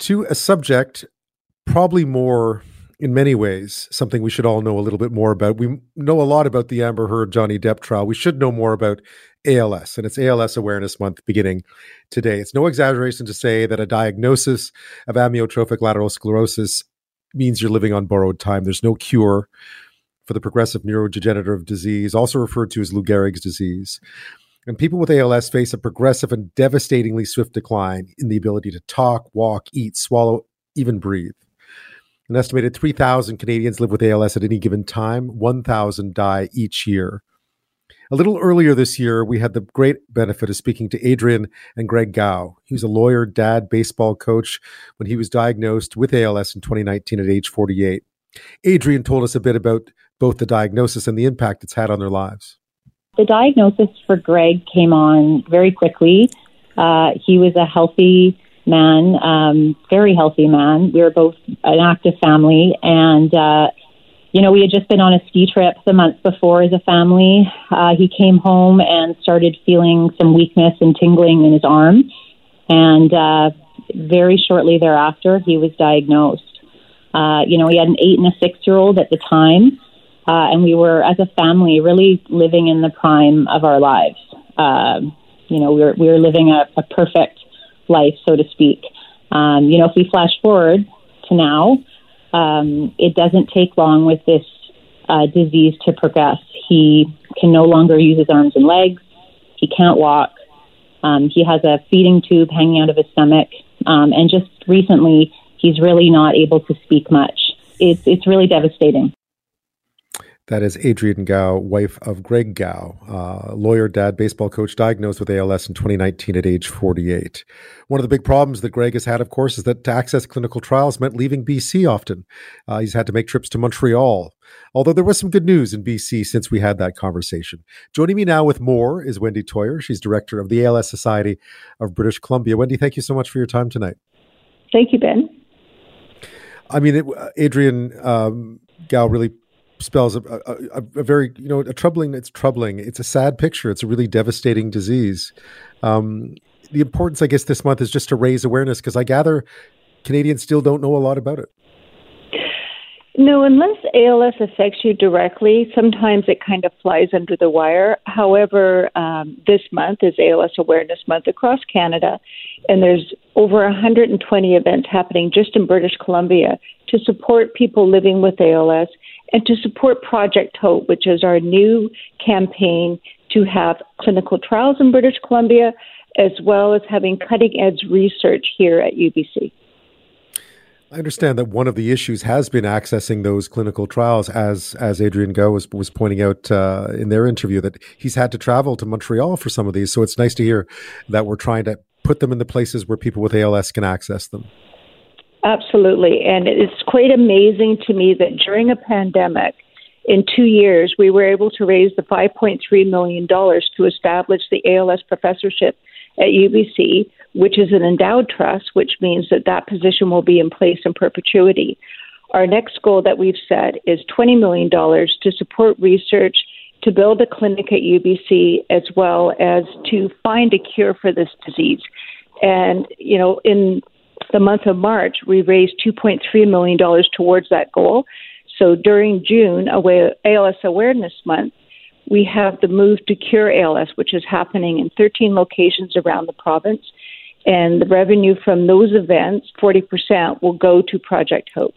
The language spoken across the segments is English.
to a subject probably more in many ways something we should all know a little bit more about. We know a lot about the Amber Heard Johnny Depp trial. We should know more about ALS, and it's ALS Awareness Month beginning today. It's no exaggeration to say that a diagnosis of amyotrophic lateral sclerosis means you're living on borrowed time. There's no cure for the progressive neurodegenerative disease, also referred to as Lou Gehrig's disease. And people with ALS face a progressive and devastatingly swift decline in the ability to talk, walk, eat, swallow, even breathe. An estimated 3,000 Canadians live with ALS at any given time. 1,000 die each year. A little earlier this year, we had the great benefit of speaking to Adrian and Greg Gow. He was a lawyer, dad, baseball coach when he was diagnosed with ALS in 2019 at age 48. Adrian told us a bit about both the diagnosis and the impact it's had on their lives. The diagnosis for Greg came on very quickly. Uh, he was a healthy man, um, very healthy man. We were both an active family, and uh, you know, we had just been on a ski trip the month before as a family. Uh, he came home and started feeling some weakness and tingling in his arm, and uh, very shortly thereafter, he was diagnosed. Uh, you know, he had an eight and a six year old at the time, uh, and we were, as a family, really living in the prime of our lives. Uh, you know, we were we were living a, a perfect life, so to speak. Um, you know, if we flash forward to now, um, it doesn't take long with this uh, disease to progress. He can no longer use his arms and legs. He can't walk. Um, he has a feeding tube hanging out of his stomach, um, and just recently, he's really not able to speak much. It's it's really devastating. That is Adrian Gow, wife of Greg Gow, uh, lawyer, dad, baseball coach, diagnosed with ALS in 2019 at age 48. One of the big problems that Greg has had, of course, is that to access clinical trials meant leaving BC often. Uh, he's had to make trips to Montreal, although there was some good news in BC since we had that conversation. Joining me now with more is Wendy Toyer. She's director of the ALS Society of British Columbia. Wendy, thank you so much for your time tonight. Thank you, Ben. I mean, it, Adrian um, Gow really spells a, a, a, very you know a troubling it's troubling. It's a sad picture. It's a really devastating disease. Um, the importance i guess this month is just to raise awareness because i gather canadians still don't know a lot about it. No unless als affects you directly sometimes it kind of flies under the wire. However um, this month is als awareness month across canada and there's over 120 events happening just in british columbia to support people living with als and to support Project Hope, which is our new campaign to have clinical trials in British Columbia, as well as having cutting edge research here at UBC. I understand that one of the issues has been accessing those clinical trials, as as Adrian Gow was was pointing out uh, in their interview that he's had to travel to Montreal for some of these. So it's nice to hear that we're trying to put them in the places where people with ALS can access them. Absolutely. And it's quite amazing to me that during a pandemic, in two years, we were able to raise the $5.3 million to establish the ALS professorship at UBC, which is an endowed trust, which means that that position will be in place in perpetuity. Our next goal that we've set is $20 million to support research to build a clinic at UBC as well as to find a cure for this disease. And, you know, in the month of March, we raised $2.3 million towards that goal. So during June, ALS Awareness Month, we have the Move to Cure ALS, which is happening in 13 locations around the province. And the revenue from those events, 40%, will go to Project Hope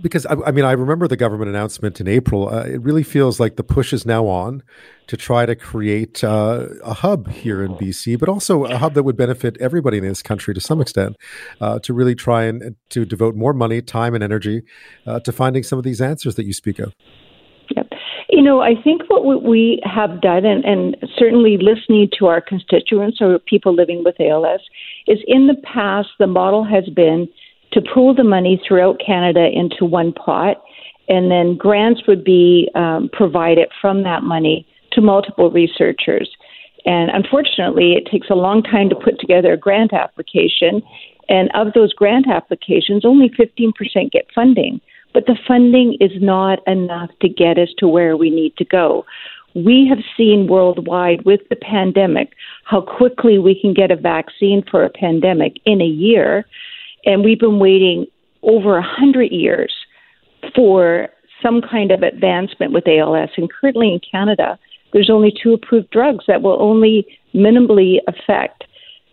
because I, I, mean, I remember the government announcement in April. Uh, it really feels like the push is now on to try to create uh, a hub here in BC, but also a hub that would benefit everybody in this country to some extent. Uh, to really try and to devote more money, time, and energy uh, to finding some of these answers that you speak of. Yep. You know, I think what we have done, and, and certainly listening to our constituents or people living with ALS, is in the past the model has been to pool the money throughout Canada into one pot, and then grants would be um, provided from that money to multiple researchers. And unfortunately, it takes a long time to put together a grant application. And of those grant applications, only 15% get funding. But the funding is not enough to get us to where we need to go. We have seen worldwide with the pandemic how quickly we can get a vaccine for a pandemic in a year. And we've been waiting over a hundred years for some kind of advancement with ALS. And currently in Canada, there's only two approved drugs that will only minimally affect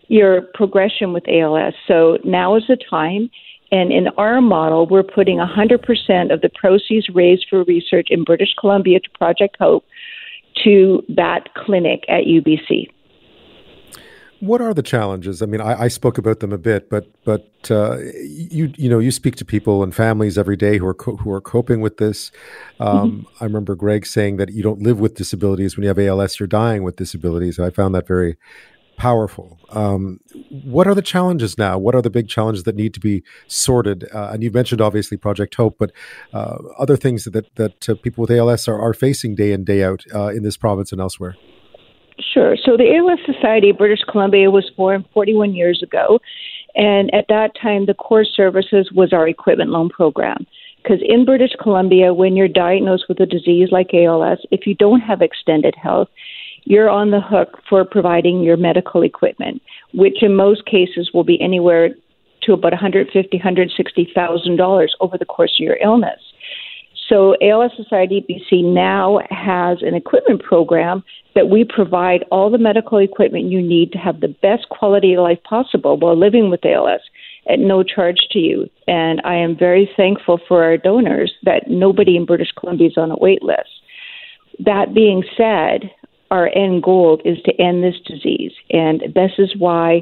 your progression with ALS. So now is the time. And in our model, we're putting 100% of the proceeds raised for research in British Columbia to Project Hope to that clinic at UBC. What are the challenges? I mean, I, I spoke about them a bit, but but uh, you you know you speak to people and families every day who are co- who are coping with this. Um, mm-hmm. I remember Greg saying that you don't live with disabilities when you have ALS; you're dying with disabilities. I found that very powerful. Um, what are the challenges now? What are the big challenges that need to be sorted? Uh, and you mentioned obviously Project Hope, but uh, other things that that uh, people with ALS are, are facing day in day out uh, in this province and elsewhere. Sure. So the ALS Society of British Columbia was formed 41 years ago, and at that time, the core services was our equipment loan program. Because in British Columbia, when you're diagnosed with a disease like ALS, if you don't have extended health, you're on the hook for providing your medical equipment, which in most cases will be anywhere to about 150, 160,000 dollars over the course of your illness. So ALS Society BC now has an equipment program that we provide all the medical equipment you need to have the best quality of life possible while living with ALS at no charge to you. And I am very thankful for our donors that nobody in British Columbia is on a wait list. That being said, our end goal is to end this disease. And this is why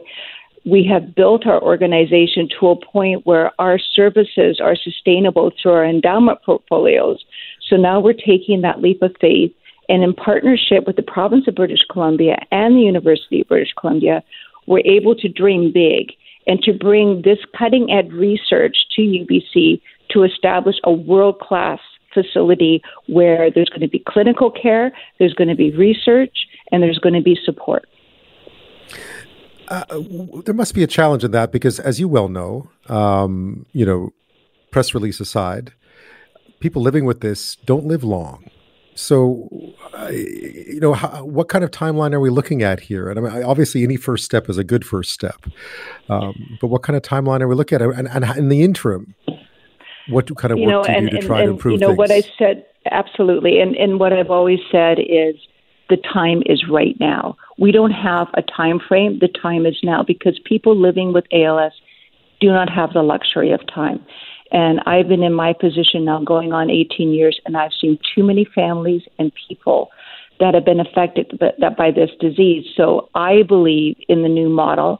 we have built our organization to a point where our services are sustainable through our endowment portfolios. So now we're taking that leap of faith and in partnership with the province of British Columbia and the University of British Columbia, we're able to dream big and to bring this cutting edge research to UBC to establish a world class facility where there's going to be clinical care, there's going to be research, and there's going to be support. Uh, there must be a challenge in that because, as you well know, um, you know, press release aside, people living with this don't live long. So, uh, you know, how, what kind of timeline are we looking at here? And I mean, obviously, any first step is a good first step, um, but what kind of timeline are we looking at? And, and in the interim, what kind of you work know, do you and, do to try to improve You know things? what I said absolutely, and and what I've always said is the time is right now. We don't have a time frame. The time is now because people living with ALS do not have the luxury of time. And I've been in my position now going on 18 years, and I've seen too many families and people that have been affected by this disease. So I believe in the new model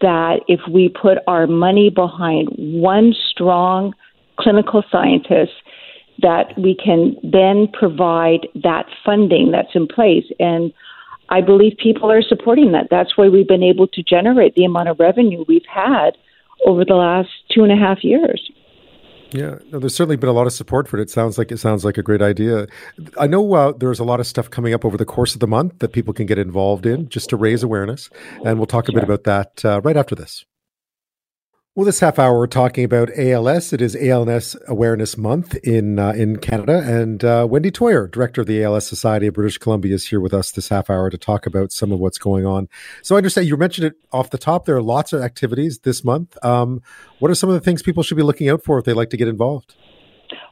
that if we put our money behind one strong clinical scientists that we can then provide that funding that's in place. And I believe people are supporting that. That's why we've been able to generate the amount of revenue we've had over the last two and a half years. Yeah, no, there's certainly been a lot of support for it. It sounds like it sounds like a great idea. I know uh, there's a lot of stuff coming up over the course of the month that people can get involved in just to raise awareness, and we'll talk a sure. bit about that uh, right after this. Well, this half hour we're talking about ALS. It is ALS Awareness Month in uh, in Canada, and uh, Wendy Toyer, director of the ALS Society of British Columbia, is here with us this half hour to talk about some of what's going on. So, I understand you mentioned it off the top. There are lots of activities this month. Um, what are some of the things people should be looking out for if they'd like to get involved?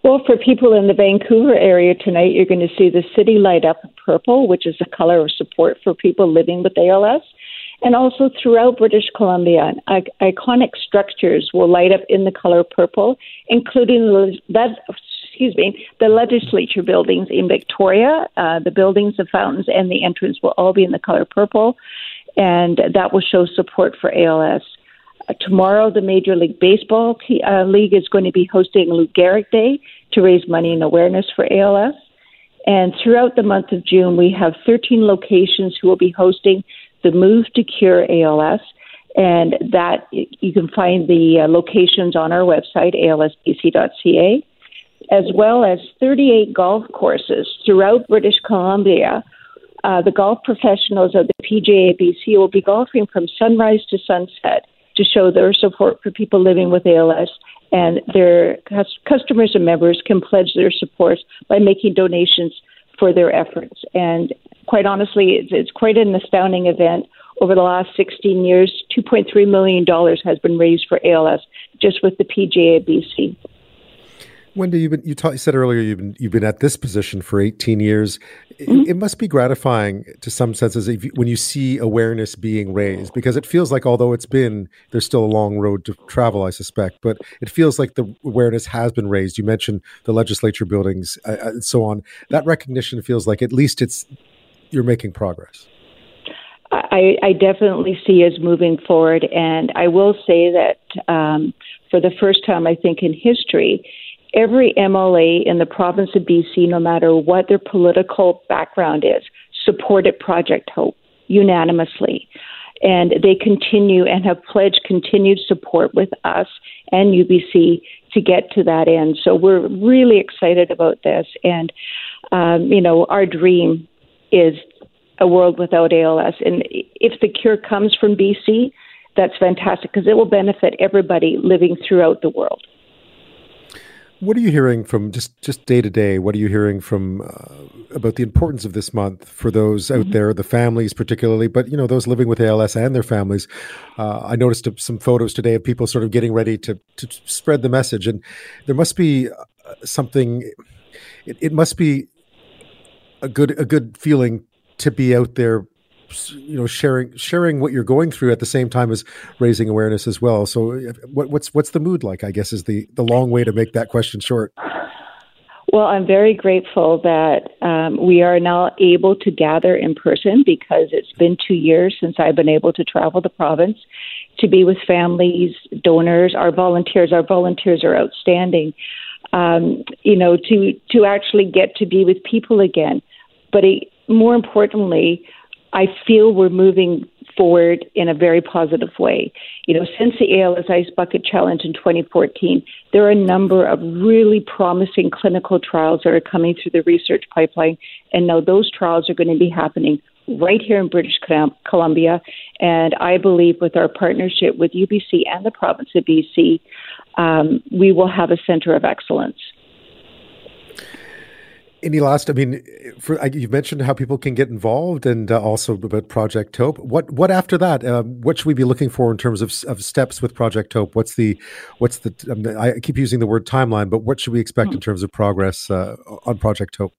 Well, for people in the Vancouver area tonight, you're going to see the city light up purple, which is a color of support for people living with ALS and also throughout British Columbia. Iconic structures will light up in the color purple, including the, excuse me, the legislature buildings in Victoria. Uh, the buildings, the fountains, and the entrance will all be in the color purple, and that will show support for ALS. Uh, tomorrow, the Major League Baseball t- uh, League is going to be hosting Lou Gehrig Day to raise money and awareness for ALS. And throughout the month of June, we have 13 locations who will be hosting the Move to Cure ALS, and that you can find the uh, locations on our website, alsbc.ca, as well as 38 golf courses throughout British Columbia. Uh, the golf professionals of the PGA will be golfing from sunrise to sunset to show their support for people living with ALS. And their customers and members can pledge their support by making donations for their efforts. And quite honestly, it's, it's quite an astounding event. Over the last 16 years, $2.3 million has been raised for ALS just with the PGA BC. Wendy, you've been, you, you said earlier you've been you've been at this position for 18 years. Mm-hmm. It, it, must be gratifying to some senses you, when you see awareness being raised, because it feels like although it's been there's still a long road to travel, I suspect, but it feels like the awareness has been raised. You mentioned the legislature buildings uh, uh and so on. That recognition feels like at least it's you're making progress. I, I definitely see us moving forward, and I will say that um, for the first time, I think in history every MLA in the province of BC, no matter what their political background is, supported Project Hope unanimously. And they continue and have pledged continued support with us and UBC to get to that end. So we're really excited about this. And, um, you know, our dream is a world without ALS. And if the cure comes from BC, that's fantastic because it will benefit everybody living throughout the world. What are you hearing from just just day to day? What are you hearing from uh, about the importance of this month for those out mm-hmm. there, the families particularly, but you know those living with ALS and their families? Uh, I noticed some photos today of people sort of getting ready to to spread the message, and there must be uh, something. It, it must be a good a good feeling to be out there you know sharing sharing what you're going through at the same time as raising awareness as well so what, what's what's the mood like i guess is the the long way to make that question short well, I'm very grateful that um, we are now able to gather in person because it's been two years since I've been able to travel the province to be with families, donors, our volunteers. Our volunteers are outstanding. Um, you know, to to actually get to be with people again, but it, more importantly, I feel we're moving forward in a very positive way. You know, since the ALS Ice Bucket Challenge in 2014, there are a number of really promising clinical trials that are coming through the research pipeline, and now those trials are going to be happening right here in British Columbia. And I believe with our partnership with UBC and the province of BC, um, we will have a center of excellence. Any last? I mean, for you've mentioned how people can get involved, and uh, also about Project Hope. What what after that? Uh, what should we be looking for in terms of, of steps with Project Hope? What's the what's the? Um, I keep using the word timeline, but what should we expect hmm. in terms of progress uh, on Project Hope?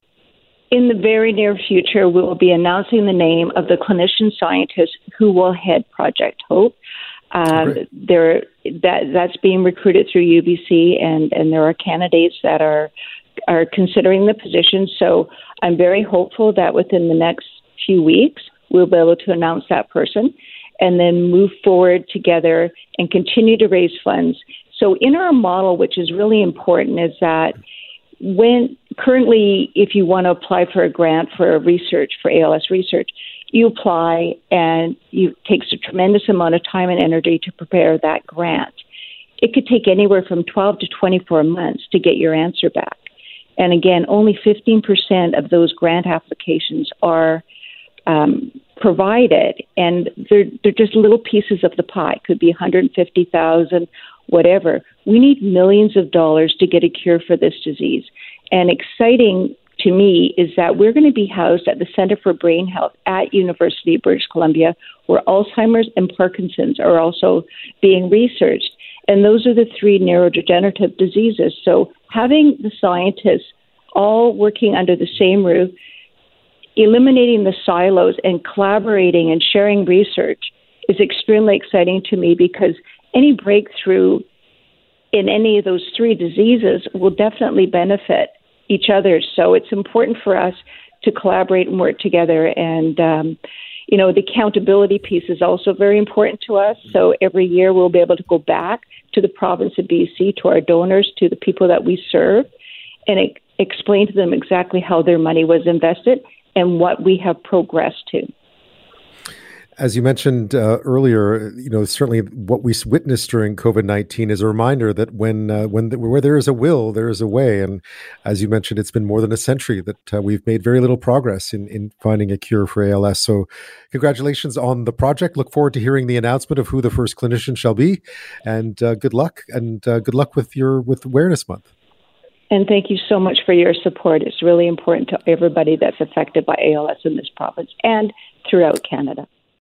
In the very near future, we will be announcing the name of the clinician scientist who will head Project Hope. Um, there, that that's being recruited through UBC, and and there are candidates that are are considering the position. So I'm very hopeful that within the next few weeks, we'll be able to announce that person and then move forward together and continue to raise funds. So in our model, which is really important, is that when currently, if you want to apply for a grant for research for ALS research, you apply and it takes a tremendous amount of time and energy to prepare that grant. It could take anywhere from 12 to 24 months to get your answer back. And again, only 15% of those grant applications are um, provided, and they're, they're just little pieces of the pie. It could be 150,000, whatever. We need millions of dollars to get a cure for this disease. And exciting to me is that we're going to be housed at the Center for Brain Health at University of British Columbia, where Alzheimer's and Parkinson's are also being researched. And those are the three neurodegenerative diseases. So having the scientists all working under the same roof, eliminating the silos and collaborating and sharing research is extremely exciting to me because any breakthrough in any of those three diseases will definitely benefit each other. So it's important for us to collaborate and work together. And, um, you know, the accountability piece is also very important to us. So every year we'll be able to go back to the province of BC, to our donors, to the people that we serve, and explain to them exactly how their money was invested and what we have progressed to. As you mentioned uh, earlier, you know certainly what we witnessed during COVID nineteen is a reminder that when uh, when the, where there is a will, there is a way. And as you mentioned, it's been more than a century that uh, we've made very little progress in in finding a cure for ALS. So, congratulations on the project. Look forward to hearing the announcement of who the first clinician shall be, and uh, good luck and uh, good luck with your with Awareness Month. And thank you so much for your support. It's really important to everybody that's affected by ALS in this province and throughout Canada.